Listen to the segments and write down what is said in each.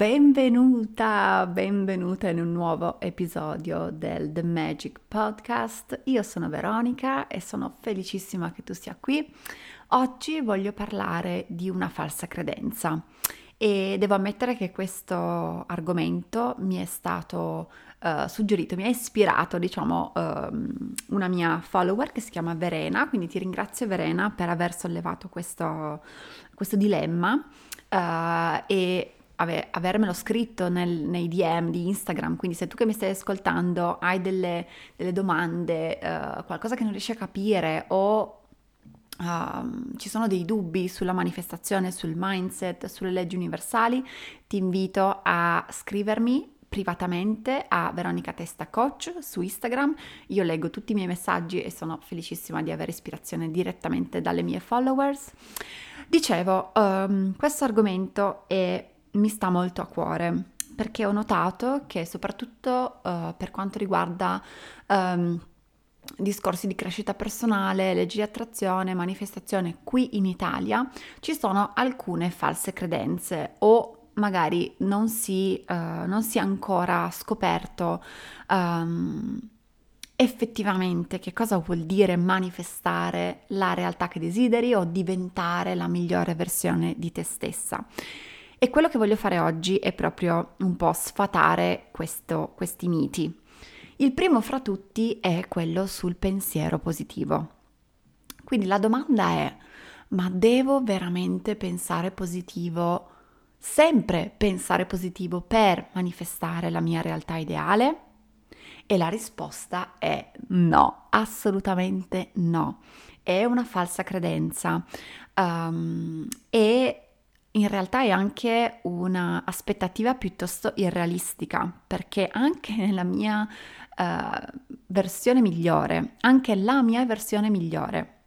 Benvenuta, benvenuta in un nuovo episodio del The Magic Podcast. Io sono Veronica e sono felicissima che tu sia qui. Oggi voglio parlare di una falsa credenza e devo ammettere che questo argomento mi è stato uh, suggerito, mi ha ispirato, diciamo, uh, una mia follower che si chiama Verena, quindi ti ringrazio Verena per aver sollevato questo, questo dilemma uh, e ave- avermelo scritto nel, nei DM di Instagram, quindi se tu che mi stai ascoltando hai delle, delle domande, uh, qualcosa che non riesci a capire o Uh, ci sono dei dubbi sulla manifestazione, sul mindset, sulle leggi universali, ti invito a scrivermi privatamente a Veronica Testa Coach su Instagram. Io leggo tutti i miei messaggi e sono felicissima di avere ispirazione direttamente dalle mie followers. Dicevo, um, questo argomento è mi sta molto a cuore perché ho notato che soprattutto uh, per quanto riguarda um, discorsi di crescita personale, leggi di attrazione, manifestazione qui in Italia, ci sono alcune false credenze o magari non si, uh, non si è ancora scoperto um, effettivamente che cosa vuol dire manifestare la realtà che desideri o diventare la migliore versione di te stessa. E quello che voglio fare oggi è proprio un po' sfatare questo, questi miti. Il primo fra tutti è quello sul pensiero positivo. Quindi la domanda è, ma devo veramente pensare positivo, sempre pensare positivo per manifestare la mia realtà ideale? E la risposta è no, assolutamente no. È una falsa credenza um, e in realtà è anche un'aspettativa piuttosto irrealistica, perché anche nella mia uh, versione migliore, anche la mia versione migliore,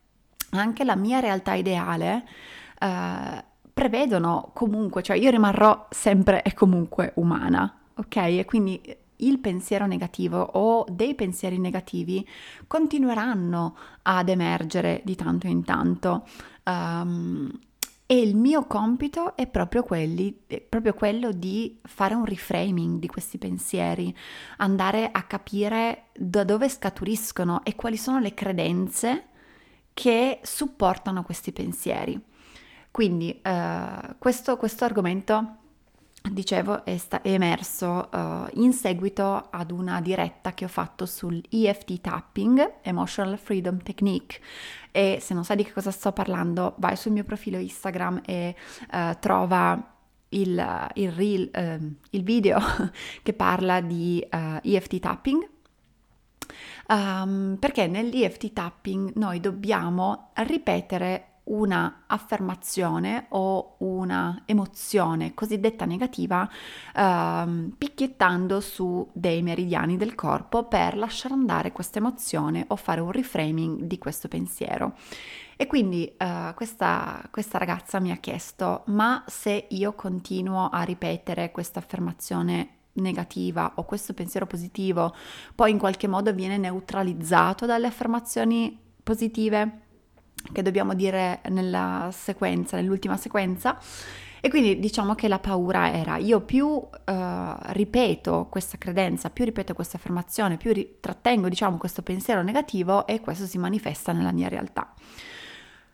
anche la mia realtà ideale, uh, prevedono comunque, cioè io rimarrò sempre e comunque umana, ok? E quindi il pensiero negativo o dei pensieri negativi continueranno ad emergere di tanto in tanto. Um, e il mio compito è proprio, quelli, è proprio quello di fare un reframing di questi pensieri, andare a capire da dove scaturiscono e quali sono le credenze che supportano questi pensieri. Quindi uh, questo, questo argomento dicevo, è, sta- è emerso uh, in seguito ad una diretta che ho fatto sul EFT tapping, Emotional Freedom Technique. E se non sai di che cosa sto parlando, vai sul mio profilo Instagram e uh, trova il, il, reel, uh, il, video che parla di EFT tapping. Um, perché nell'EFT tapping noi dobbiamo ripetere una affermazione o una emozione cosiddetta negativa ehm, picchiettando su dei meridiani del corpo per lasciare andare questa emozione o fare un reframing di questo pensiero. E quindi eh, questa, questa ragazza mi ha chiesto, ma se io continuo a ripetere questa affermazione negativa o questo pensiero positivo poi in qualche modo viene neutralizzato dalle affermazioni positive? Che dobbiamo dire nella sequenza, nell'ultima sequenza. E quindi diciamo che la paura era io più uh, ripeto questa credenza, più ripeto questa affermazione, più ri- trattengo diciamo questo pensiero negativo e questo si manifesta nella mia realtà.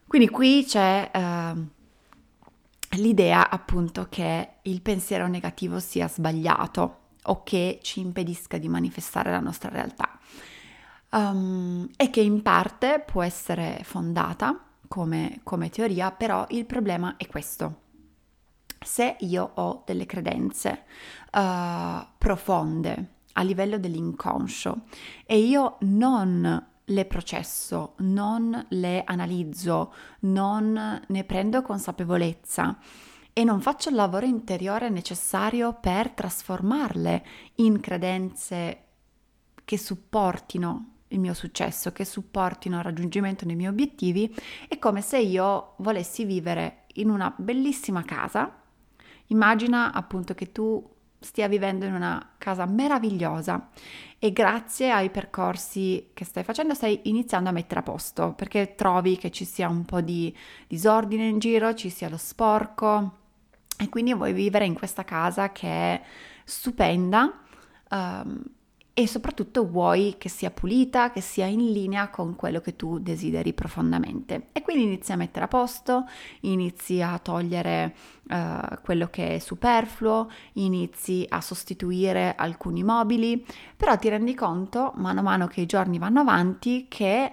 Quindi qui c'è uh, l'idea appunto che il pensiero negativo sia sbagliato o che ci impedisca di manifestare la nostra realtà um, e che in parte può essere fondata come, come teoria, però il problema è questo. Se io ho delle credenze uh, profonde a livello dell'inconscio e io non le processo, non le analizzo, non ne prendo consapevolezza e non faccio il lavoro interiore necessario per trasformarle in credenze che supportino il mio successo, che supportino il raggiungimento dei miei obiettivi, è come se io volessi vivere in una bellissima casa. Immagina appunto che tu stia vivendo in una casa meravigliosa e grazie ai percorsi che stai facendo stai iniziando a mettere a posto perché trovi che ci sia un po' di disordine in giro, ci sia lo sporco e quindi vuoi vivere in questa casa che è stupenda um, e soprattutto vuoi che sia pulita, che sia in linea con quello che tu desideri profondamente. E quindi inizi a mettere a posto, inizi a togliere uh, quello che è superfluo, inizi a sostituire alcuni mobili, però ti rendi conto, mano a mano che i giorni vanno avanti, che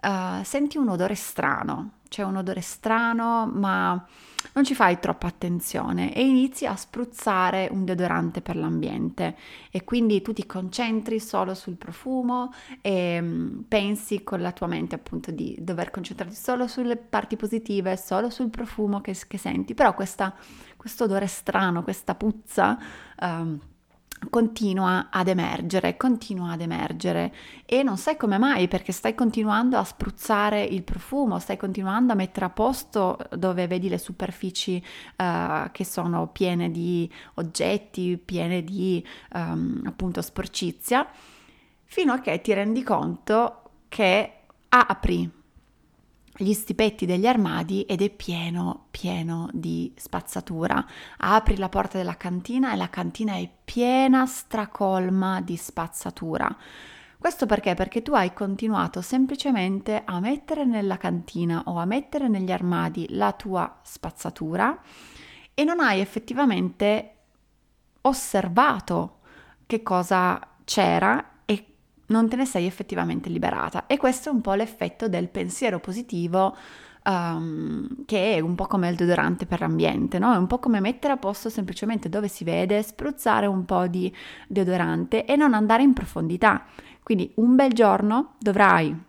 uh, senti un odore strano. C'è un odore strano, ma non ci fai troppa attenzione e inizi a spruzzare un deodorante per l'ambiente. E quindi tu ti concentri solo sul profumo e mm, pensi con la tua mente appunto di dover concentrarti solo sulle parti positive, solo sul profumo che, che senti, però questo odore strano, questa puzza um, continua ad emergere, continua ad emergere. E non sai come mai perché stai continuando a spruzzare il profumo, stai continuando a mettere a posto dove vedi le superfici uh, che sono piene di oggetti, piene di um, appunto sporcizia, fino a che ti rendi conto che apri gli stipetti degli armadi ed è pieno, pieno di spazzatura. Apri la porta della cantina e la cantina è piena, stracolma di spazzatura. Questo perché? Perché tu hai continuato semplicemente a mettere nella cantina o a mettere negli armadi la tua spazzatura e non hai effettivamente osservato che cosa c'era non te ne sei effettivamente liberata. E questo è un po' l'effetto del pensiero positivo, um, che è un po' come il deodorante per l'ambiente, no? È un po' come mettere a posto semplicemente dove si vede, spruzzare un po' di deodorante e non andare in profondità. Quindi un bel giorno dovrai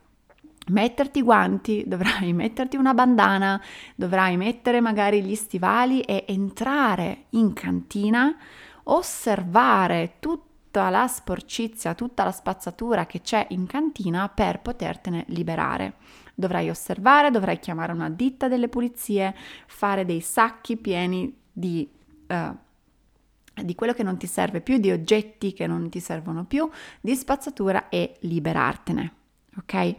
metterti i guanti, dovrai metterti una bandana, dovrai mettere magari gli stivali e entrare in cantina, osservare tutto tutta la sporcizia, tutta la spazzatura che c'è in cantina per potertene liberare. Dovrai osservare, dovrai chiamare una ditta delle pulizie, fare dei sacchi pieni di, uh, di quello che non ti serve più, di oggetti che non ti servono più, di spazzatura e liberartene. Ok?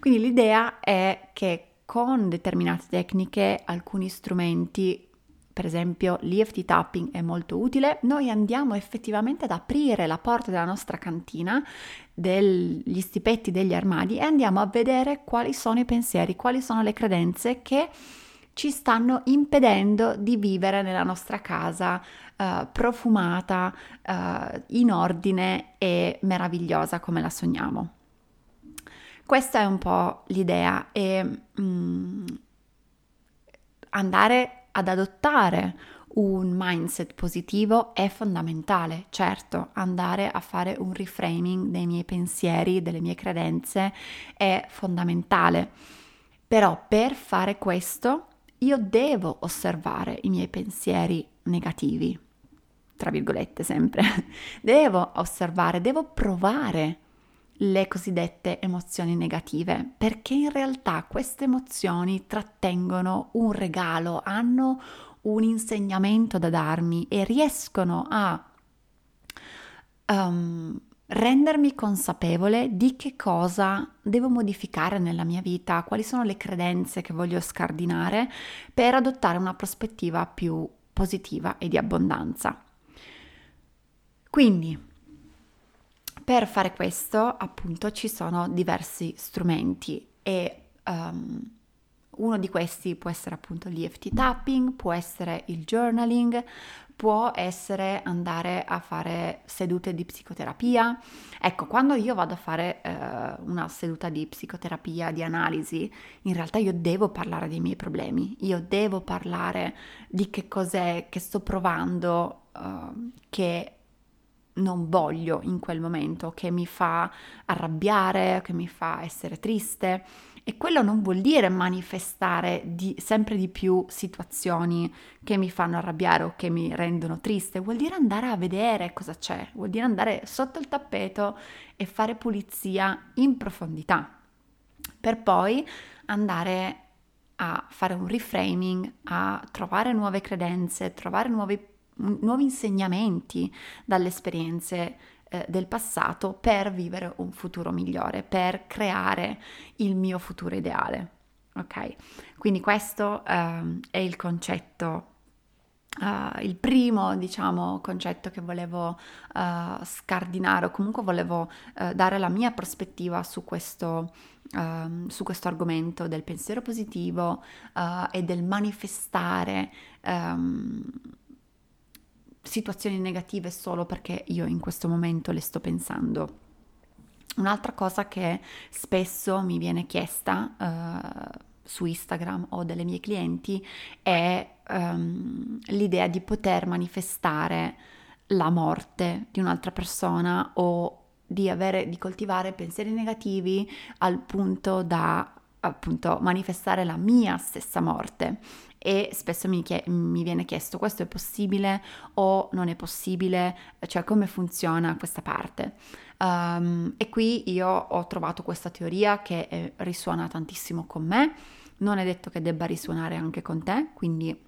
Quindi l'idea è che con determinate tecniche, alcuni strumenti per esempio l'EFT tapping è molto utile, noi andiamo effettivamente ad aprire la porta della nostra cantina, degli stipetti degli armadi e andiamo a vedere quali sono i pensieri, quali sono le credenze che ci stanno impedendo di vivere nella nostra casa uh, profumata, uh, in ordine e meravigliosa come la sogniamo. Questa è un po' l'idea e mm, andare ad adottare un mindset positivo è fondamentale. Certo, andare a fare un reframing dei miei pensieri, delle mie credenze è fondamentale. Però per fare questo io devo osservare i miei pensieri negativi, tra virgolette sempre. Devo osservare, devo provare le cosiddette emozioni negative, perché in realtà queste emozioni trattengono un regalo, hanno un insegnamento da darmi e riescono a um, rendermi consapevole di che cosa devo modificare nella mia vita, quali sono le credenze che voglio scardinare per adottare una prospettiva più positiva e di abbondanza. Quindi, per fare questo, appunto, ci sono diversi strumenti e um, uno di questi può essere appunto l'EFT tapping, può essere il journaling, può essere andare a fare sedute di psicoterapia. Ecco, quando io vado a fare eh, una seduta di psicoterapia, di analisi, in realtà io devo parlare dei miei problemi, io devo parlare di che cos'è che sto provando, uh, che non voglio in quel momento, che mi fa arrabbiare, che mi fa essere triste. E quello non vuol dire manifestare di, sempre di più situazioni che mi fanno arrabbiare o che mi rendono triste, vuol dire andare a vedere cosa c'è, vuol dire andare sotto il tappeto e fare pulizia in profondità, per poi andare a fare un reframing, a trovare nuove credenze, trovare nuovi, nuovi insegnamenti dalle esperienze eh, del passato per vivere un futuro migliore, per creare il mio futuro ideale. Ok? Quindi questo eh, è il concetto Uh, il primo, diciamo, concetto che volevo uh, scardinare o comunque volevo uh, dare la mia prospettiva su questo, ehm, su questo argomento del pensiero positivo e del manifestare um, situazioni negative solo perché io in questo momento le sto pensando. Un'altra cosa che spesso mi viene chiesta uh, su Instagram o dalle mie clienti è um, l'idea di poter manifestare la morte di un'altra persona o di, avere, di coltivare pensieri negativi al punto da appunto manifestare la mia stessa morte. E spesso mi, chie- mi, viene chiesto questo è possibile o non è possibile, cioè come funziona questa parte. Um, e qui io ho trovato questa teoria che eh, risuona tantissimo con me, non è detto che debba risuonare anche con te, quindi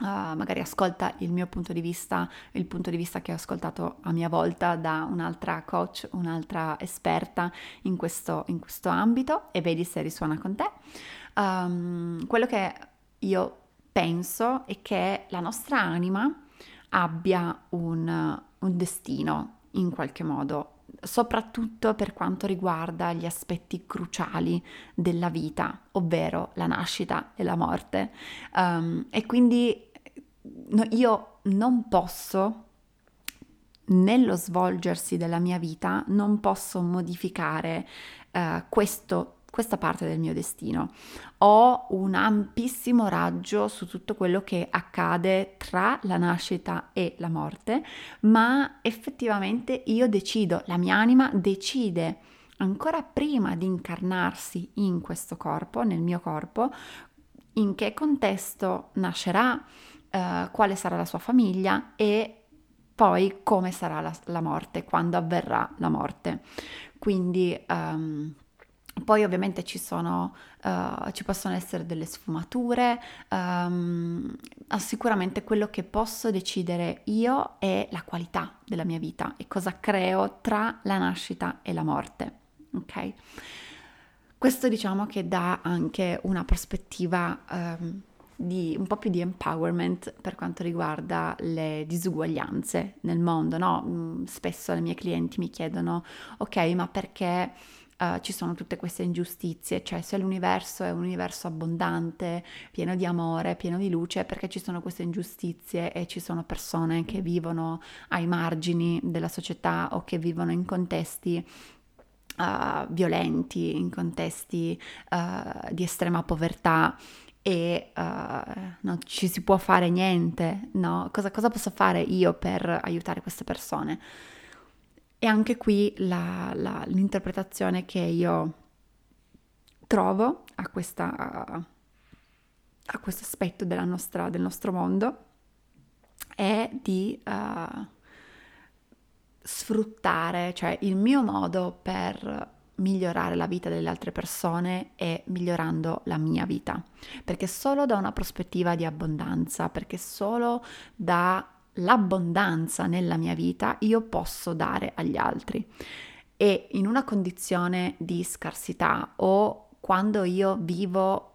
Uh, magari ascolta il mio punto di vista, il punto di vista che ho ascoltato a mia volta da un'altra coach, un'altra esperta in questo, in questo ambito e vedi se risuona con te. Um, quello che io penso è che la nostra anima abbia un, un destino in qualche modo, soprattutto per quanto riguarda gli aspetti cruciali della vita, ovvero la nascita e la morte. Um, e quindi no, io non posso, nello svolgersi della mia vita, non posso modificare uh, questo questa parte del mio destino. Ho un ampissimo raggio su tutto quello che accade tra la nascita e la morte, ma effettivamente io decido, la mia anima decide ancora prima di incarnarsi in questo corpo, nel mio corpo, in che contesto nascerà, eh, quale sarà la sua famiglia e poi come sarà la, la morte, quando avverrà la morte. Quindi um, poi ovviamente ci, sono, uh, ci possono essere delle sfumature, um, sicuramente quello che posso decidere io è la qualità della mia vita e cosa creo tra la nascita e la morte. Ok? Questo diciamo che dà anche una prospettiva um, di un po' più di empowerment per quanto riguarda le disuguaglianze nel mondo, no? Mm, spesso le mie clienti mi chiedono, ok, ma perché uh, ci sono tutte queste ingiustizie, cioè se l'universo è un universo abbondante, pieno di amore, pieno di luce, perché ci sono queste ingiustizie e ci sono persone che vivono ai margini della società o che vivono in contesti Uh, violenti, in contesti uh, di estrema povertà e uh, non ci si può fare niente, no? Cosa, cosa, posso fare io per aiutare queste persone? E anche qui la, la, l'interpretazione che io trovo a, questa, a questo aspetto nostra, del nostro mondo è di uh, sfruttare, cioè il mio modo per migliorare la vita delle altre persone è migliorando la mia vita, perché solo da una prospettiva di abbondanza, perché solo da l'abbondanza nella mia vita io posso dare agli altri. E in una condizione di scarsità o quando io vivo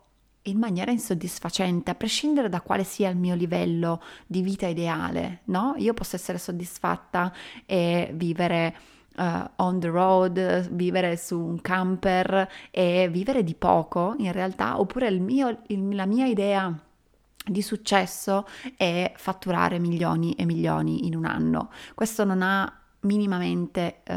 in maniera insoddisfacente, a prescindere da quale sia il mio livello di vita ideale, no? Io posso essere soddisfatta e vivere uh, on the road, vivere su un camper e vivere di poco in realtà, oppure il mio, il, la mia idea di successo è fatturare milioni e milioni in un anno. Questo non ha minimamente uh,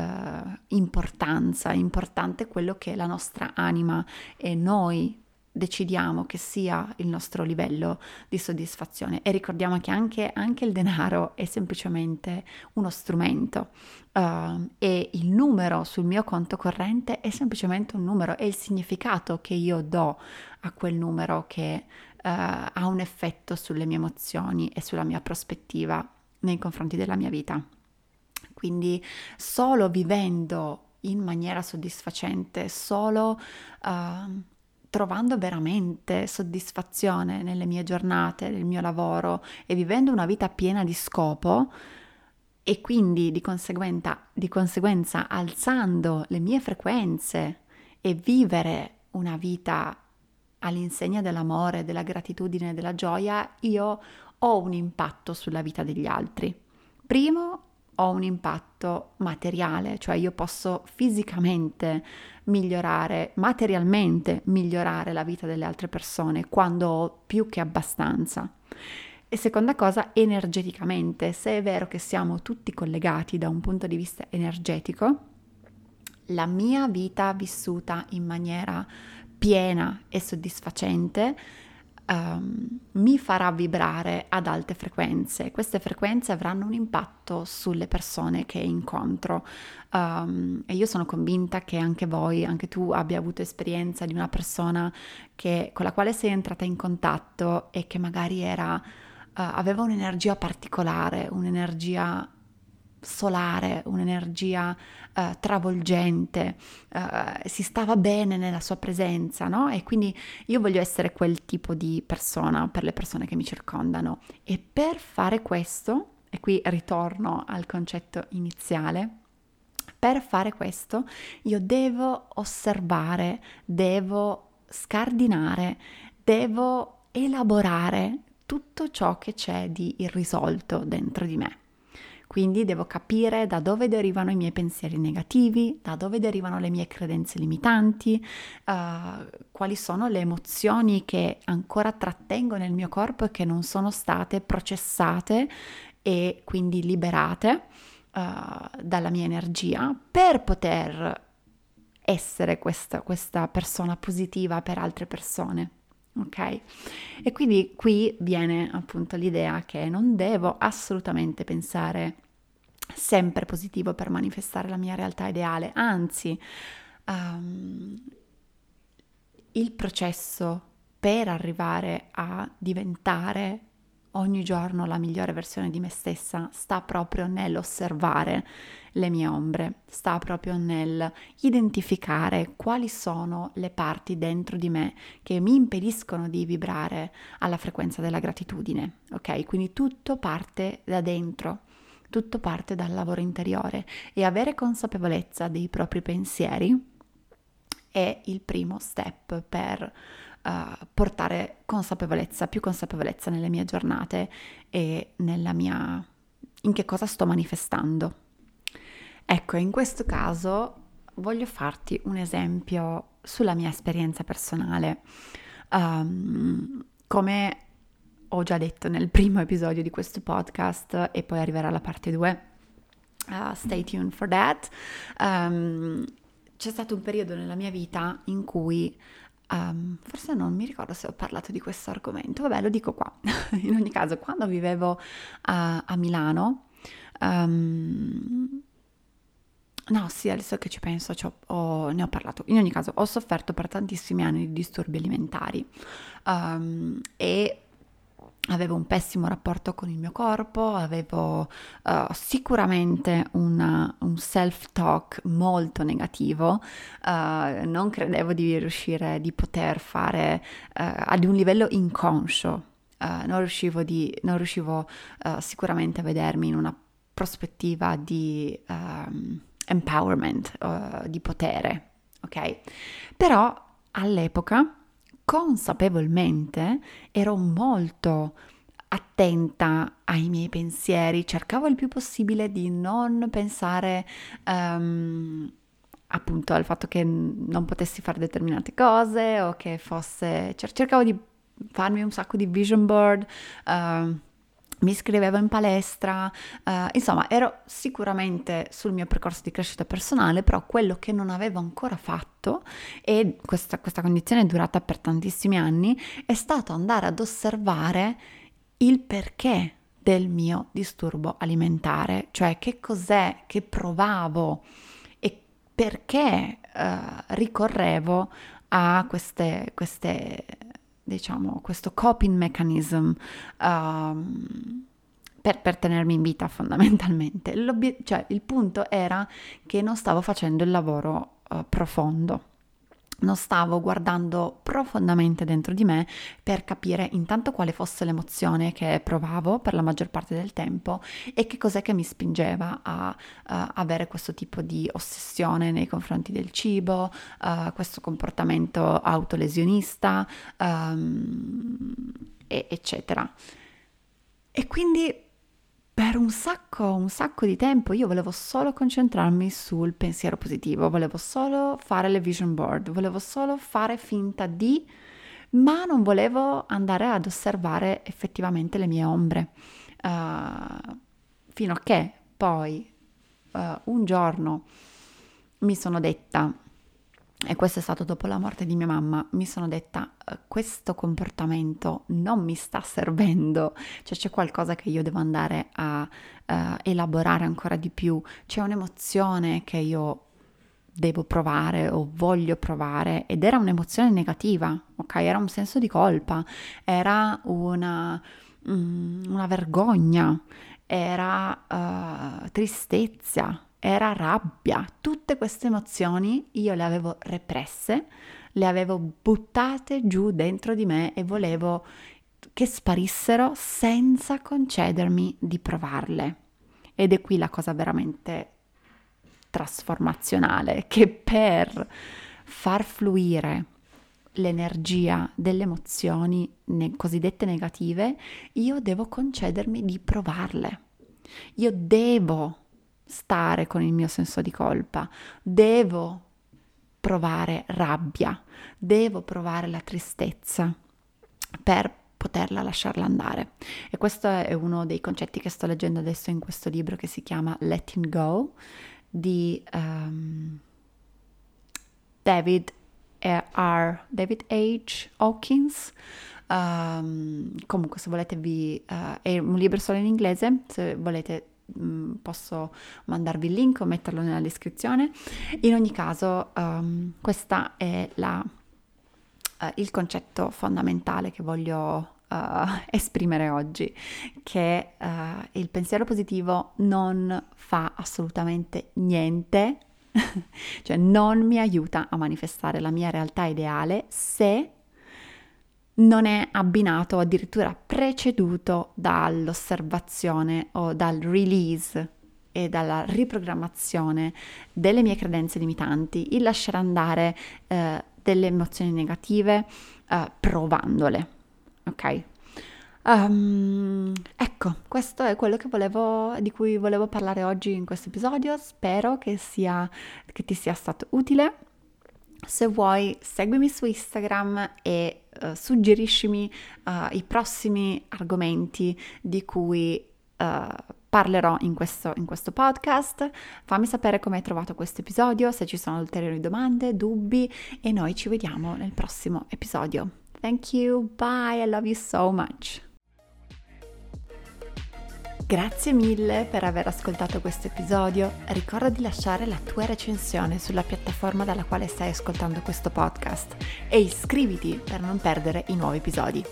importanza, importante quello che la nostra anima e noi decidiamo che sia il nostro livello di soddisfazione. E ricordiamo che anche, anche il denaro è semplicemente uno strumento uh, e il numero sul mio conto corrente è semplicemente un numero. È il significato che io do a quel numero che ha un effetto sulle mie emozioni e sulla mia prospettiva nei confronti della mia vita. Quindi solo vivendo in maniera soddisfacente, solo uh, trovando veramente soddisfazione nelle mie giornate, nel mio lavoro e vivendo una vita piena di scopo e quindi di di conseguenza alzando le mie frequenze e vivere una vita all'insegna dell'amore, della gratitudine, della gioia, io ho un impatto sulla vita degli altri. Primo, ho un impatto materiale, cioè io posso fisicamente migliorare, materialmente migliorare la vita delle altre persone quando ho più che abbastanza. E seconda cosa, energeticamente, se è vero che siamo tutti collegati da un punto di vista energetico, la mia vita vissuta in maniera piena e soddisfacente um, mi farà vibrare ad alte frequenze. Queste frequenze avranno un impatto sulle persone che incontro um, e io sono convinta che anche voi, anche tu abbia avuto esperienza di una persona che, con la quale sei entrata in contatto e che magari era, uh, aveva un'energia particolare, un'energia solare, un'energia uh, travolgente, uh, si stava bene nella sua presenza, no? E quindi io voglio essere quel tipo di persona per le persone che mi circondano. E per fare questo, e qui ritorno al concetto iniziale, per fare questo io devo osservare, devo scardinare, devo elaborare tutto ciò che c'è di irrisolto dentro di me. Quindi devo capire da dove derivano i miei pensieri negativi, da dove derivano le mie credenze limitanti, uh, quali sono le emozioni che ancora trattengo nel mio corpo e che non sono state processate e quindi liberate uh, dalla mia energia per poter essere questa, questa persona positiva per altre persone. Ok? E quindi qui viene appunto l'idea che non devo assolutamente pensare sempre positivo per manifestare la mia realtà ideale, anzi um, il processo per arrivare a diventare ogni giorno la migliore versione di me stessa sta proprio nell'osservare le mie ombre, sta proprio nel identificare quali sono le parti dentro di me che mi impediscono di vibrare alla frequenza della gratitudine, ok? Quindi tutto parte da dentro, tutto parte dal lavoro interiore e avere consapevolezza dei propri pensieri è il primo step per uh, portare consapevolezza, più consapevolezza nelle mie giornate e nella mia in che cosa sto manifestando. Ecco, in questo caso voglio farti un esempio sulla mia esperienza personale. Um, come ho già detto nel primo episodio di questo podcast e poi arriverà la parte 2. Uh, ah, stay tuned for that. Um, c'è stato un periodo nella mia vita in cui um, forse non mi ricordo se ho parlato di questo argomento, vabbè lo dico qua. in ogni caso, quando vivevo a, a Milano, um, No, sì, adesso che ci penso, ho, ne ho parlato. In ogni caso, ho sofferto per tantissimi anni di disturbi alimentari um, e avevo un pessimo rapporto con il mio corpo, avevo uh, sicuramente una, un self-talk molto negativo, uh, non credevo di riuscire, di poter fare uh, ad un livello inconscio non riuscivo, di, non riuscivo sicuramente a vedermi in una prospettiva di um, empowerment, di potere, ok? Però all'epoca, consapevolmente, ero molto attenta ai miei pensieri, cercavo il più possibile di non pensare um, appunto al fatto che non potessi fare determinate cose o che fosse... cercavo di farmi un sacco di vision board. Uh, mi iscrivevo in palestra, uh, insomma ero sicuramente sul mio percorso di crescita personale, però quello che non avevo ancora fatto, e questa, questa condizione è durata per tantissimi anni, è stato andare ad osservare il perché del mio disturbo alimentare, cioè che cos'è che provavo e perché uh, ricorrevo a queste, queste diciamo, questo coping mechanism um, per, per, tenermi in vita fondamentalmente. Cioè, il punto era che non stavo facendo il lavoro uh, profondo non stavo guardando profondamente dentro di me per capire intanto quale fosse l'emozione che provavo per la maggior parte del tempo e che cos'è che mi spingeva a, a avere questo tipo di ossessione nei confronti del cibo, uh, questo comportamento autolesionista, um, e, eccetera. E quindi per un sacco, un sacco di tempo io volevo solo concentrarmi sul pensiero positivo, volevo solo fare le vision board, volevo solo fare finta di, ma non volevo andare ad osservare effettivamente le mie ombre. Uh, fino a che poi uh, un giorno mi sono detta, e questo è stato dopo la morte di mia mamma, mi sono detta eh, questo comportamento non mi sta servendo, cioè c'è qualcosa che io devo andare a uh, elaborare ancora di più, c'è un'emozione che io devo provare o voglio provare. Ed era un'emozione negativa, ok? Era un senso di colpa, era una, mm, una vergogna, era uh, tristezza, era rabbia, tutte queste emozioni io le avevo represse, le avevo buttate giù dentro di me e volevo che sparissero senza concedermi di provarle. Ed è qui la cosa veramente trasformazionale, che per far fluire l'energia delle emozioni ne- cosiddette negative, io devo concedermi di provarle. Io devo stare con il mio senso di colpa, devo provare rabbia, devo provare la tristezza per poterla lasciarla andare. E questo è uno dei concetti che sto leggendo adesso in questo libro che si chiama Letting Go di um, David R. David H. Hawkins. Um, comunque, se volete, vi, uh, è un libro solo in inglese. Se volete, posso mandarvi il link o metterlo nella descrizione. In ogni caso, um, questo è la, uh, il concetto fondamentale che voglio uh, esprimere oggi, che uh, il pensiero positivo non fa assolutamente niente, cioè non mi aiuta a manifestare la mia realtà ideale se non è abbinato o addirittura preceduto dall'osservazione o dal release e dalla riprogrammazione delle mie credenze limitanti, il lasciare andare eh, delle emozioni negative eh, provandole. Ok? Um, ecco, questo è quello volevo, di cui volevo parlare oggi in questo episodio. Spero che, sia, che ti sia stato utile. Se vuoi, seguimi su Instagram e uh, suggeriscimi uh, i prossimi argomenti di cui uh, parlerò in questo, in questo, podcast. Fammi sapere come hai trovato questo episodio, se ci sono ulteriori domande, dubbi e noi ci vediamo nel prossimo episodio. Thank you, bye, I love you so much. Grazie mille per aver ascoltato questo episodio. Ricorda di lasciare la tua recensione sulla piattaforma dalla quale stai ascoltando questo podcast e iscriviti per non perdere i nuovi episodi.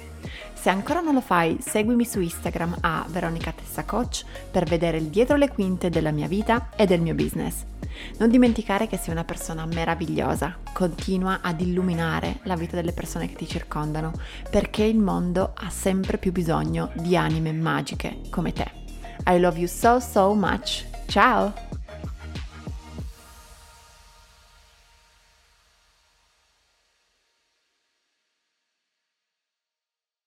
Se ancora non lo fai, seguimi su Instagram a Veronica Tessa Coach per vedere il dietro le quinte della mia vita e del mio business. Non dimenticare che sei una persona meravigliosa, continua ad illuminare la vita delle persone che ti circondano, perché il mondo ha sempre più bisogno di anime magiche come te. I love you so so much. Ciao!